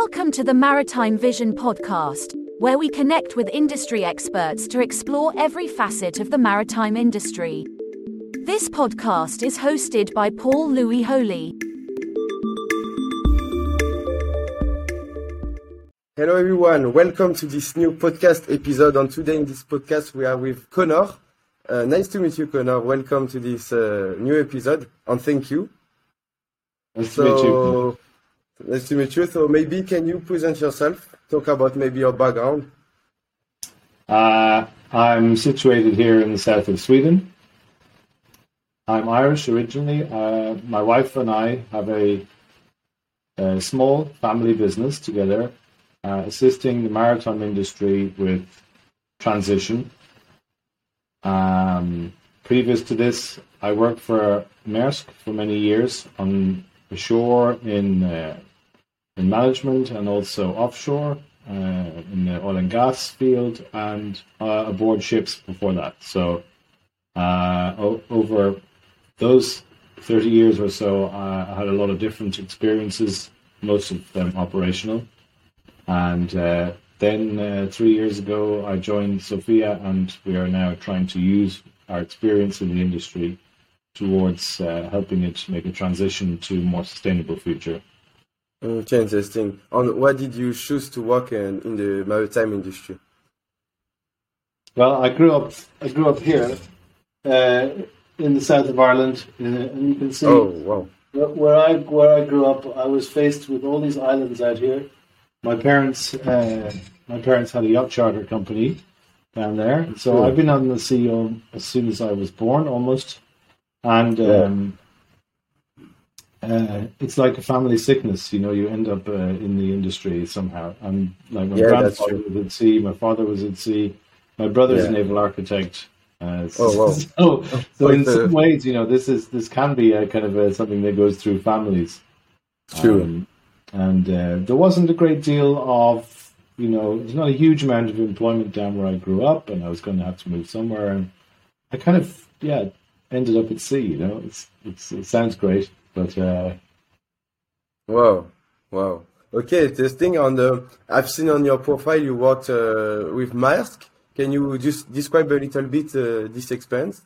Welcome to the Maritime Vision podcast, where we connect with industry experts to explore every facet of the maritime industry. This podcast is hosted by Paul Louis Holy. Hello, everyone. Welcome to this new podcast episode. And today, in this podcast, we are with Conor. Uh, nice to meet you, Conor. Welcome to this uh, new episode, and thank you. Nice to meet you. Nice to meet you. So maybe can you present yourself? Talk about maybe your background. Uh, I'm situated here in the south of Sweden. I'm Irish originally. Uh, my wife and I have a, a small family business together, uh, assisting the maritime industry with transition. Um, previous to this, I worked for Maersk for many years on the shore in uh, in management and also offshore uh, in the oil and gas field and uh, aboard ships before that. So uh, o- over those 30 years or so, I had a lot of different experiences, most of them operational. And uh, then uh, three years ago, I joined Sophia, and we are now trying to use our experience in the industry towards uh, helping it make a transition to a more sustainable future. Okay, interesting. And why did you choose to work in, in the maritime industry? Well, I grew up. I grew up here uh, in the south of Ireland, uh, and you can see Oh, wow. where- where I where I grew up. I was faced with all these islands out here. My parents, uh, my parents had a yacht charter company down there, so Cool. I've been on the sea as soon as I was born, almost. And Yeah. um, uh, it's like a family sickness, you know. You end up uh, in the industry somehow. And like my Yeah, grandfather was at sea, my father was at sea, my brother's Yeah. a naval architect. Uh, Oh, wow. So, so in uh, some ways, you know, this is this can be a kind of a, something that goes through families. True. Um, and uh, there wasn't a great deal of, you know, there's not a huge amount of employment down where I grew up, and I was going to have to move somewhere. And I kind of, yeah, ended up at sea. You know, it's, it's it sounds great, but uh, Wow. Wow. Okay, this thing On the, I've seen on your profile you worked uh, with Maersk. Can you just describe a little bit uh, this experience?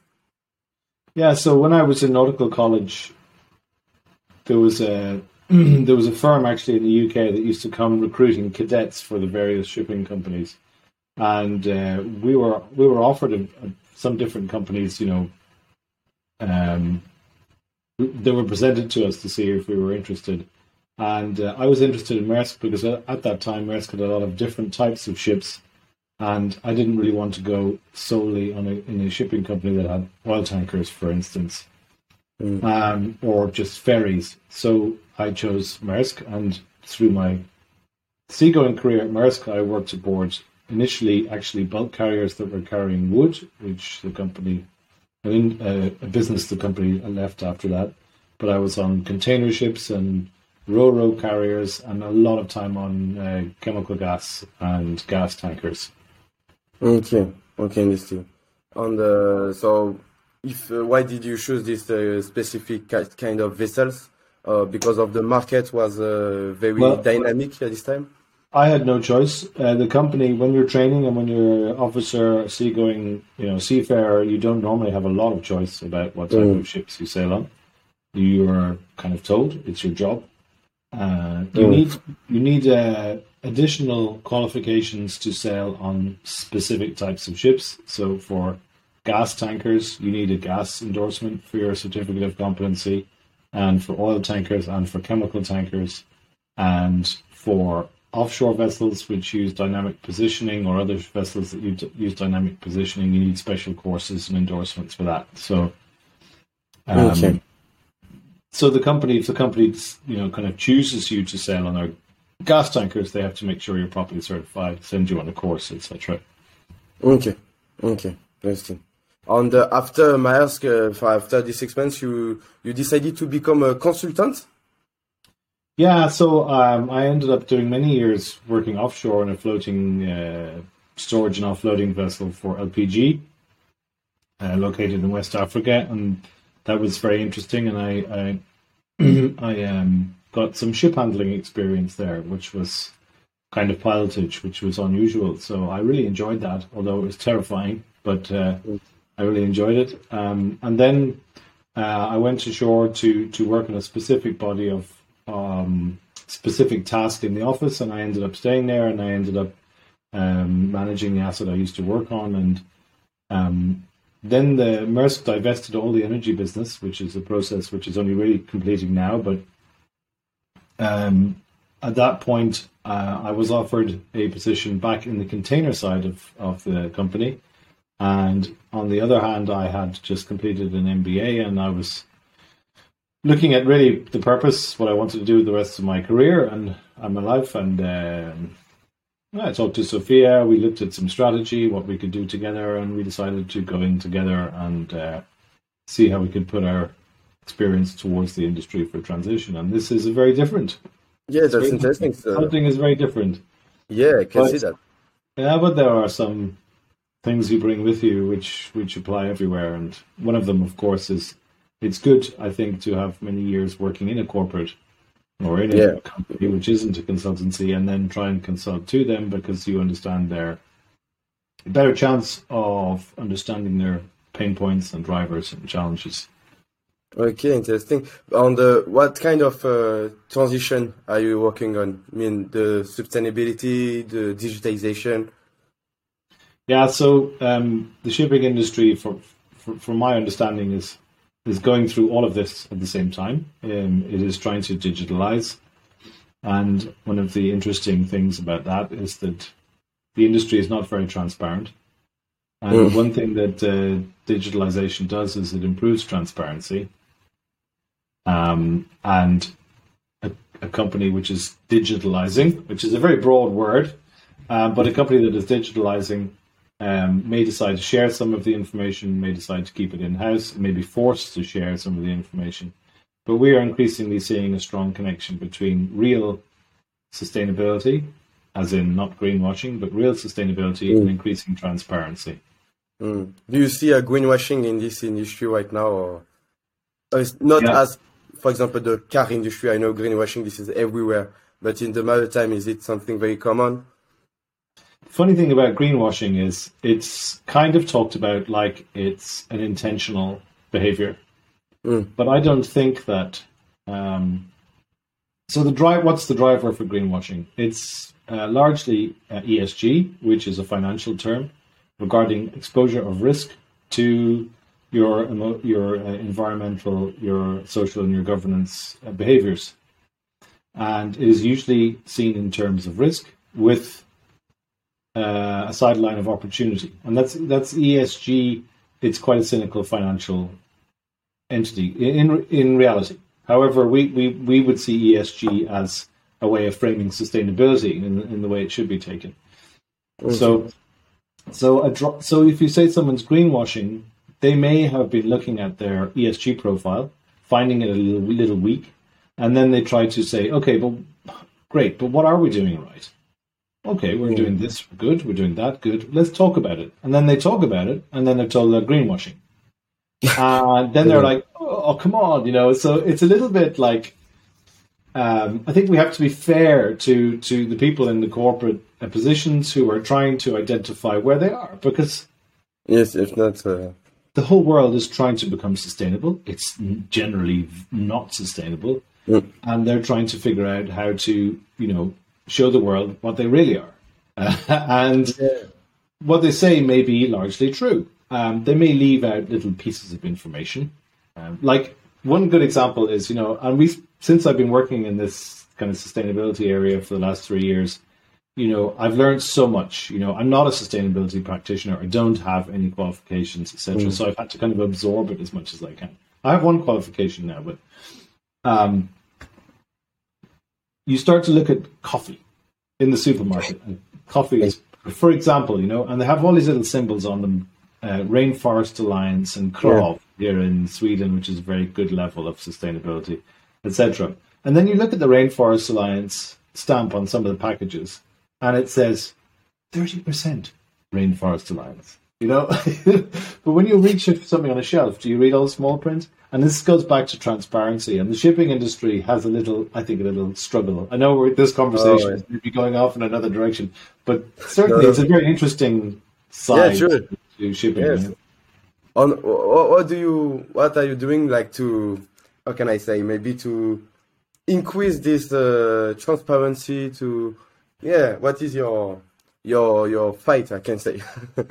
yeah. So when I was in nautical college, there was a there was a firm actually in the UK that used to come recruiting cadets for the various shipping companies, and uh, we were we were offered a, a, some different companies, you know, um, they were presented to us to see if we were interested. And uh, I was interested in Maersk because at at that time Maersk had a lot of different types of ships, and I didn't really want to go solely on a, in a shipping company that had oil tankers, for instance, Mm. um, or just ferries. So I chose Maersk, and through my seagoing career at Maersk, I worked aboard initially actually bulk carriers that were carrying wood, which the company, I mean, uh, a business the company left after that. But I was on container ships and ro-ro carriers, and a lot of time on uh, chemical gas and gas tankers. Okay. Okay, understood. And uh, so, if uh, why did you choose this uh, specific kind of vessels? Uh, because of the market was uh, very Well- dynamic at this time. I had no choice. Uh, the company, when you're training and when you're an officer, seagoing, you know, seafarer, you don't normally have a lot of choice about what type Mm. of ships you sail on. You are kind of told it's your job. Uh, you Mm. need you need uh, additional qualifications to sail on specific types of ships. So for gas tankers, you need a gas endorsement for your certificate of competency, and for oil tankers and for chemical tankers, and for offshore vessels which use dynamic positioning or other vessels that use, use dynamic positioning, you need special courses and endorsements for that. So, um, Okay. so the company, if the company, you know, kind of chooses you to sail on their gas tankers, they have to make sure you're properly certified, send you on a course, etc. Okay. Okay. Interesting. And uh, after Maersk, uh, for- after this experience, you you decided to become a consultant. Yeah, so um, I ended up doing many years working offshore on a floating uh, storage and offloading vessel for LPG, uh, located in West Africa, and that was very interesting. And I, I, I um, got some ship handling experience there, which was kind of pilotage, which was unusual. So I really enjoyed that, although it was terrifying, but uh, I really enjoyed it. Um, and then uh, I went ashore to to work on a specific body of um, specific task in the office, and I ended up staying there, and I ended up um, managing the asset I used to work on, and um, then the Maersk divested all the energy business, which is a process which is only really completing now. But um, at that point, uh, I was offered a position back in the container side of, of the company. And on the other hand, I had just completed an MBA and I was looking at really the purpose, what I wanted to do with the rest of my career and, and my life. And um, I talked to Sophia. We looked at some strategy, what we could do together, and we decided to go in together and uh, see how we could put our experience towards the industry for transition. And this is a very different. Yeah, that's interesting. Something is very different. Yeah, I can but, see that. Yeah, but there are some things you bring with you which which apply everywhere, and one of them, of course, is it's good. I think to have many years working in a corporate or in yeah. a company which isn't a consultancy and then try and consult to them because you understand their better chance of understanding their pain points and drivers and challenges. Okay, interesting. On the what kind of uh, transition are you working on? I mean, the sustainability, the digitization. Yeah, so um, the shipping industry, for, for, from my understanding, is is going through all of this at the same time. Um, it is trying to digitalize. And one of the interesting things about that is that the industry is not very transparent. And mm. one thing that uh, digitalization does is it improves transparency. Um, and a, a, company which is digitalizing, which is a very broad word, uh, but a company that is digitalizing um, may decide to share some of the information, may decide to keep it in house, may be forced to share some of the information. But we are increasingly seeing a strong connection between real sustainability, as in not greenwashing, but real sustainability mm. and increasing transparency. Mm. Do you see a greenwashing in this industry right now, or, or it's not yeah. as, for example, the car industry? I know greenwashing this is everywhere, but in the maritime, is it something very common? Funny thing about greenwashing is it's kind of talked about like it's an intentional behavior. Mm. But I don't think that. Um, so the drive, what's the driver for greenwashing? It's uh, largely uh, ESG, which is a financial term regarding exposure of risk to your your uh, environmental, your social, and your governance uh, behaviors, and it is usually seen in terms of risk with uh, a sideline of opportunity, and that's that's ESG. It's quite a cynical financial entity in in reality. However, we, we, we would see ESG as a way of framing sustainability in, in the way it should be taken. So, so a so if you say someone's greenwashing, they may have been looking at their ESG profile, finding it a little, little weak, and then they try to say, okay, but great, but what are we doing right? Okay, we're doing this good, we're doing that good. Let's talk about it. And then they talk about it, and then they're told they're greenwashing. and then they're like, oh, oh, come on, you know. So it's a little bit like um, I think we have to be fair to to the people in the corporate positions who are trying to identify where they are, because yes, if that's Uh... The whole world is trying to become sustainable. It's generally not sustainable, mm. and they're trying to figure out how to, you know, show the world what they really are. Uh, and yeah. what they say may be largely true. Um, they may leave out little pieces of information. Um, like one good example is, you know, and we since I've been working in this kind of sustainability area for the last three years, you know, I've learned so much. You know, I'm not a sustainability practitioner. I don't have any qualifications, etc. Mm. So I've had to kind of absorb it as much as I can. I have one qualification now, but um, you start to look at coffee in the supermarket. And coffee is, for example, you know, and they have all these little symbols on them uh, Rainforest Alliance and Krav yeah. here in Sweden, which is a very good level of sustainability, etc. And then you look at the Rainforest Alliance stamp on some of the packages, and it says 30% Rainforest Alliance. You know. but when you read something on a shelf, do you read all the small print? And this goes back to transparency. And the shipping industry has a little, I think, a little struggle. I know this conversation oh, is maybe going off in another direction, but certainly no. it's a very interesting side yeah, sure. to shipping. Yes. On what, what do you, what are you doing, like to, how can I say, maybe to increase this uh, transparency? To, yeah, what is your your your fight? I can say.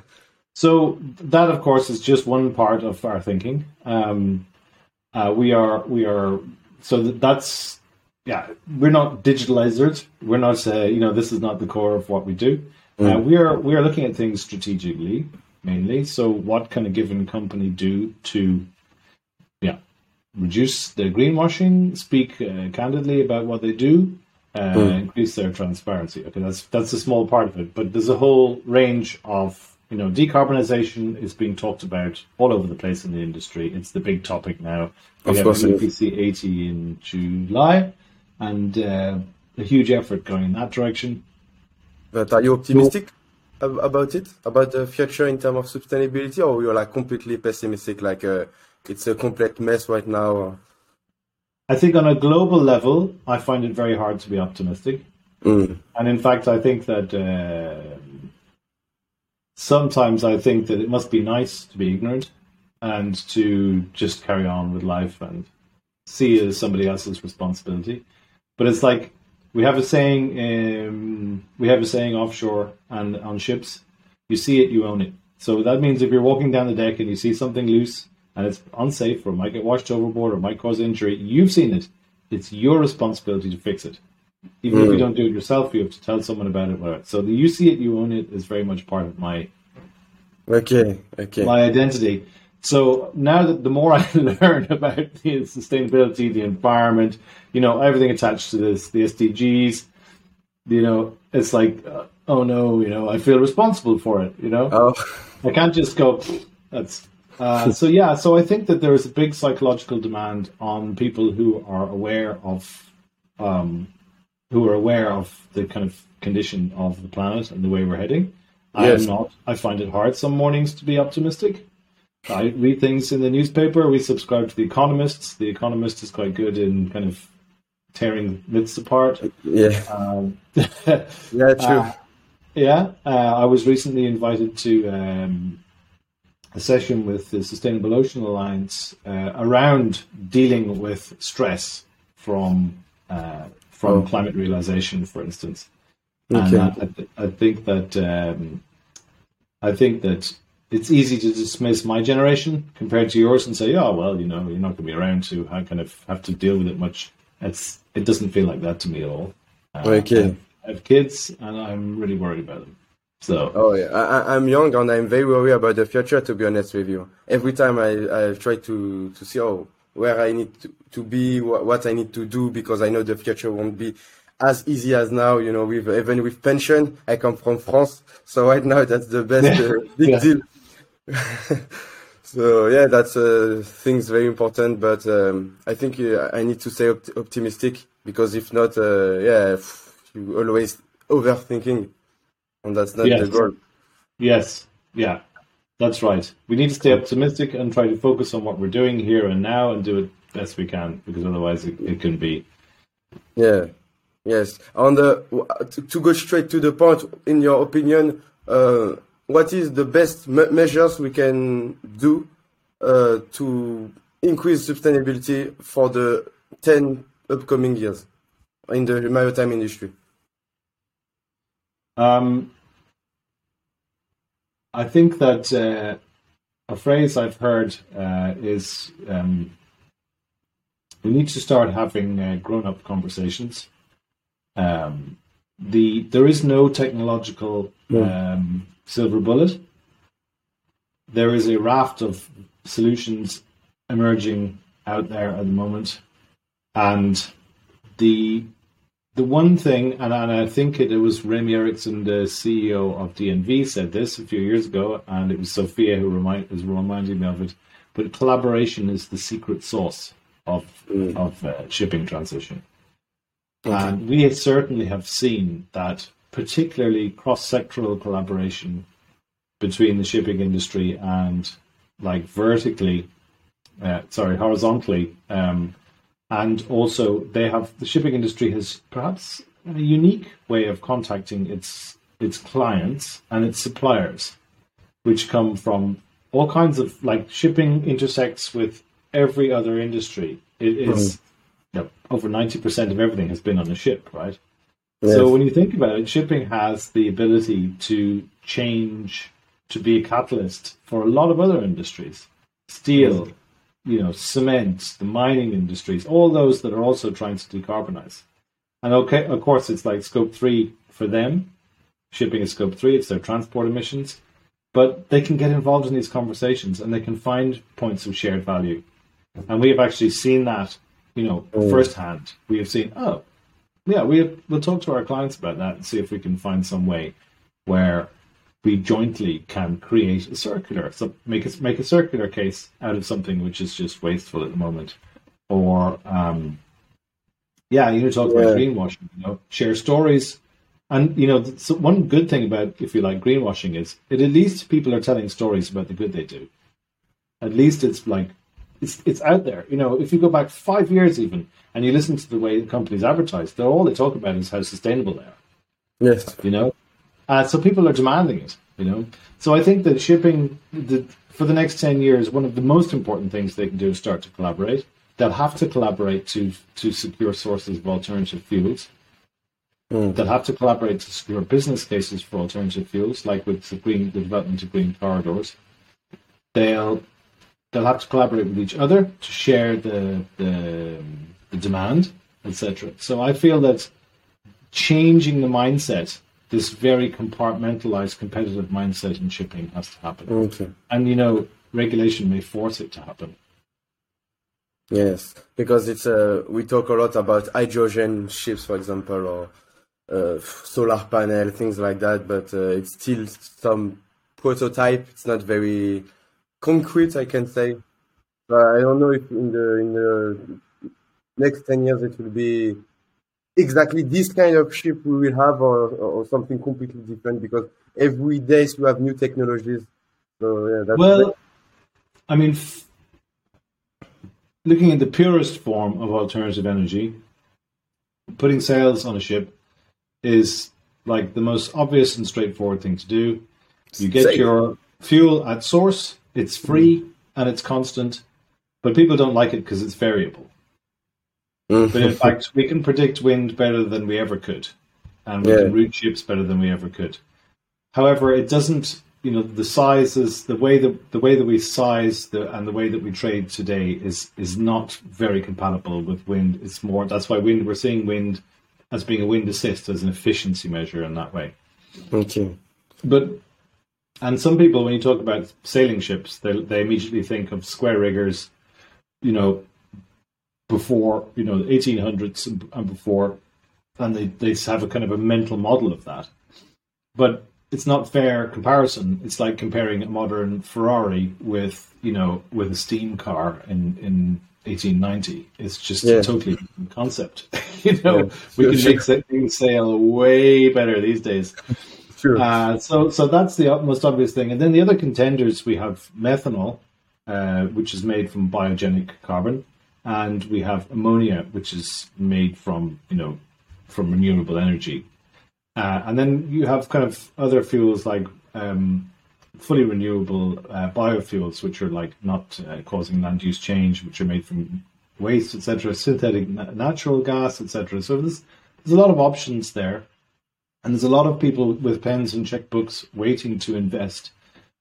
so that, of course, is just one part of our thinking. Um, uh, we are we are so that's yeah we're not digitalizers we're not uh, you know this is not the core of what we do mm. uh, we are we are looking at things strategically mainly so what can a given company do to yeah reduce their greenwashing speak uh, candidly about what they do uh, mm. increase their transparency okay that's that's a small part of it but there's a whole range of you know, decarbonization is being talked about all over the place in the industry. It's the big topic now. We of have course, MEPC 80 in July, and uh, a huge effort going in that direction. But are you optimistic about it, about the future in terms of sustainability, or you're like completely pessimistic, like uh, it's a complete mess right now? I think on a global level, I find it very hard to be optimistic. Mm. And in fact, I think that uh, sometimes I think that it must be nice to be ignorant and to just carry on with life and see it as somebody else's responsibility. But it's like we have a saying, um, we have a saying offshore and on ships, you see it, you own it. So that means if you're walking down the deck and you see something loose and it's unsafe or might get washed overboard or might cause injury, you've seen it. It's your responsibility to fix it. Even mm. if you mm. don't do it yourself, you have to tell someone about it. So the you see it, you own it is very much part of my okay, okay, my identity. So now that the more I learn about the sustainability, the environment, you know, everything attached to this, the SDGs, you know, it's like, uh, oh no, you know, I feel responsible for it. You know, oh. I can't just go. That's uh, so yeah. So I think that there is a big psychological demand on people who are aware of um, who are aware of the kind of condition of the planet and the way we're heading. Yes. I am not. I find it hard some mornings to be optimistic. I read things in the newspaper. We subscribe to The Economist. The Economist is quite good in kind of tearing myths apart. Yeah. Um, yeah, true. Uh, yeah. Uh, I was recently invited to um, a session with the Sustainable Ocean Alliance uh, around dealing with stress from uh, from oh. climate realization, for instance. Okay. And I, th- I, think that um, I think that it's easy to dismiss my generation compared to yours and say, "Oh, well, you know, you're not going to be around to I kind of have to deal with it much." It's it doesn't feel like that to me at all. Uh, okay. I have kids, and I'm really worried about them. So. Oh yeah, I, I'm young and I'm very worried about the future. To be honest with you, every time I I try to to see oh where I need to, to be, what, what I need to do, because I know the future won't be as easy as now. You know, with even with pension, I come from France, so right now that's the best uh, big deal. so yeah, that's uh, things very important. But um, I think uh, I need to stay opt- optimistic because if not, uh, yeah, you always overthinking, and that's not yes. the goal. Yes, yeah, that's right. We need to stay optimistic and try to focus on what we're doing here and now and do it best we can because otherwise it, it can be. Yeah. Yes. On the to, to go straight to the point, in your opinion, uh, what is the best me measures we can do uh, to increase sustainability for the ten upcoming years in the maritime industry? Um, I think that uh, a phrase I've heard uh, is um, we need to start having uh, grown up conversations. Um, the there is no technological um, silver bullet. There is a raft of solutions emerging out there at the moment, and the the one thing, and, and I think it, it was Remi Eriksen, the CEO of DNV, said this a few years ago, and it was Sophia who remind, was reminding me of it. But collaboration is the secret sauce of mm. of uh, shipping transition, okay. and we certainly have seen that, particularly cross sectoral collaboration, between the shipping industry and like vertically, uh, sorry, horizontally, um, and also they have the shipping industry has perhaps a unique way of contacting its its clients and its suppliers, which come from all kinds of like shipping intersects with every other industry. It is mm-hmm. you know, over ninety percent of everything has been on a ship, right? Yes. So when you think about it, shipping has the ability to change to be a catalyst for a lot of other industries, steel, you know, cement, the mining industries, all those that are also trying to decarbonize. And okay, of course, it's like scope three for them. Shipping is scope three; it's their transport emissions. But they can get involved in these conversations and they can find points of shared value. And we have actually seen that, you know, mm. firsthand. We have seen, oh, yeah, we we'll talk to our clients about that and see if we can find some way where we jointly can create a circular, so make a make a circular case out of something which is just wasteful at the moment, or um, yeah, you know, talk yeah. about greenwashing. You know, share stories, and you know, so one good thing about if you like greenwashing is it at least people are telling stories about the good they do. At least it's like it's it's out there. You know, if you go back five years even, and you listen to the way companies advertise, they're all they talk about is how sustainable they are. Yes. You know, uh, so people are demanding it. You know, so I think that shipping the, for the next ten years, one of the most important things they can do is start to collaborate. They'll have to collaborate to to secure sources of alternative fuels. Mm. They'll have to collaborate to secure business cases for alternative fuels, like with the green the development of green corridors. They'll they'll have to collaborate with each other to share the the, the demand, etc. So I feel that changing the mindset, this very compartmentalized competitive mindset in shipping, has to happen. Okay. And you know, regulation may force it to happen. Yes, because it's uh, we talk a lot about hydrogen ships, for example, or uh, solar panel, things like that. But uh, it's still some prototype. It's not very concrete, I can say. But I don't know if in the in the next ten years it will be exactly this kind of ship we will have, or, or something completely different. Because every day you have new technologies. So yeah, that's well, great. I mean, f- looking at the purest form of alternative energy, putting sails on a ship is like the most obvious and straightforward thing to do. You get your fuel at source, it's free mm. and it's constant, but people don't like it because it's variable. Mm. but in fact, we can predict wind better than we ever could, and we yeah. can route ships better than we ever could. However, it doesn't. You know, the sizes, the way that the way that we size the and the way that we trade today is is not very compatible with wind. It's more. That's why wind. We're seeing wind as being a wind assist as an efficiency measure in that way. Okay. But and some people, when you talk about sailing ships, they they immediately think of square riggers, you know, before you know the 1800s and before, and they they have a kind of a mental model of that. But it's not fair comparison. It's like comparing a modern Ferrari with you know with a steam car in in 1890. It's just yeah. a totally different concept. you know, yeah, we can sure. make things sail way better these days. Sure. Uh, so, so that's the most obvious thing. And then the other contenders we have methanol, uh, which is made from biogenic carbon, and we have ammonia, which is made from you know from renewable energy. Uh, and then you have kind of other fuels like um, fully renewable uh, biofuels, which are like not uh, causing land use change, which are made from waste, etc., synthetic natural gas, etc. So there's there's a lot of options there. And there's a lot of people with pens and checkbooks waiting to invest.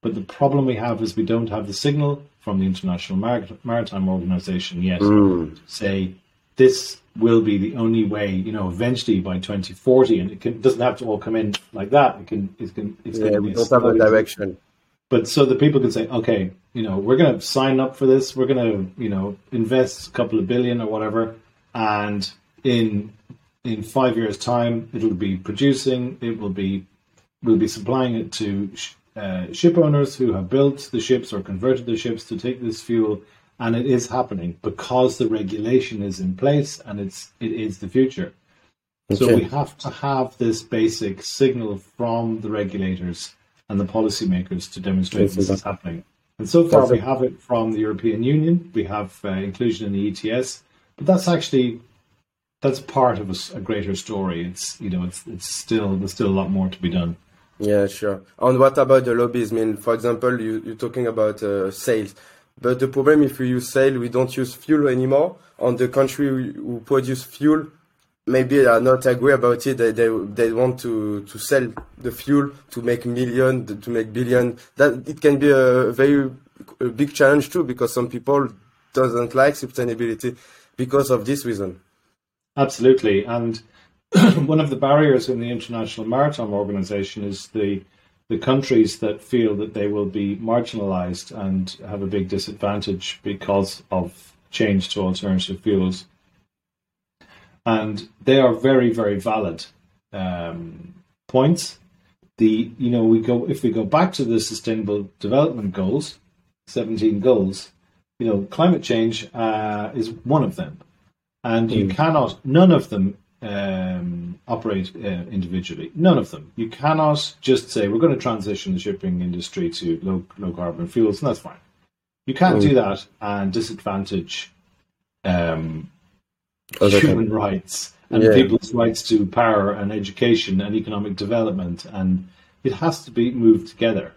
But the problem we have is we don't have the signal from the International Mar- Maritime Organization yet mm. say this will be the only way, you know, eventually by 2040, and it can, doesn't have to all come in like that. It can, it can, it's yeah, going to be have a direction. But so the people can say, okay, you know, we're going to sign up for this. We're going to, you know, invest a couple of billion or whatever, and in in five years' time, it'll be producing. It will be we'll be supplying it to uh, ship owners who have built the ships or converted the ships to take this fuel, and it is happening because the regulation is in place and it's it is the future. Okay. So we have to have this basic signal from the regulators and the policymakers to demonstrate this is happening. And so far, we have it from the European Union. We have uh, inclusion in the ETS, but that's actually that's part of a, a, greater story. It's you know it's it's still there's still a lot more to be done. Yeah, sure. And what about the lobbies? I mean, for example, you, you're talking about uh, sails, but the problem if we use sail, we don't use fuel anymore. On the country who produce fuel, maybe they are not agree about it. They, they they want to to sell the fuel to make million, to make billion. That it can be a very a big challenge too, because some people doesn't like sustainability because of this reason. Absolutely, and one of the barriers in the International Maritime Organization is the the countries that feel that they will be marginalized and have a big disadvantage because of change to alternative fuels and they are very very valid um, points. The you know we go if we go back to the Sustainable Development Goals, seventeen goals. You know, climate change uh, is one of them, and mm. you cannot. None of them um, operate uh, individually. None of them. You cannot just say we're going to transition the shipping industry to low low carbon fuels, and that's fine. You can't mm. do that and disadvantage um, Other human kind. rights and yeah. people's rights to power and education and economic development, and it has to be moved together.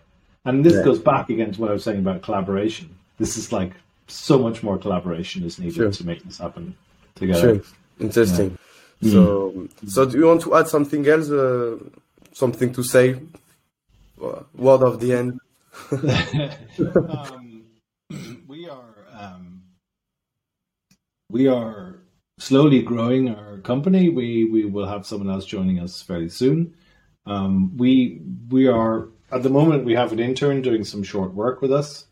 And this yeah. goes back again to what I was saying about collaboration. This is like so much more collaboration is needed sure. to make this happen together. Sure. Interesting. Yeah. So, mm. so do you want to add something else? Uh, something to say? Word of the end. um, we are um, we are slowly growing our company. We we will have someone else joining us fairly soon. Um, we we are at the moment we have an intern doing some short work with us,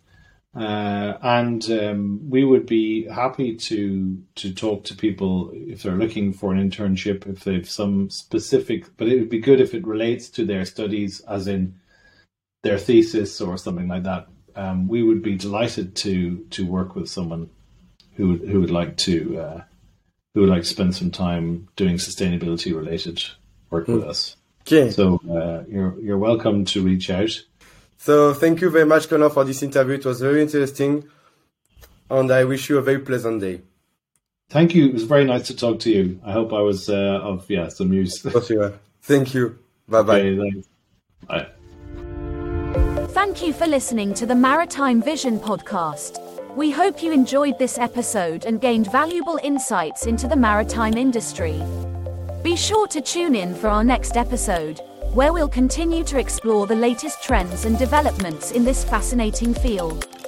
uh, and um, we would be happy to to talk to people if they're looking for an internship if they've some specific. But it would be good if it relates to their studies, as in their thesis or something like that. Um, we would be delighted to to work with someone who would who would like to. Uh, who would like to spend some time doing sustainability related work mm. with us. Okay. So uh, you're you're welcome to reach out. So thank you very much, Conor, for this interview. It was very interesting, and I wish you a very pleasant day. Thank you. It was very nice to talk to you. I hope I was uh, of yeah some use. Thank you. Bye bye. Okay, bye. Thank you for listening to the Maritime Vision podcast. We hope you enjoyed this episode and gained valuable insights into the maritime industry. Be sure to tune in for our next episode, where we'll continue to explore the latest trends and developments in this fascinating field.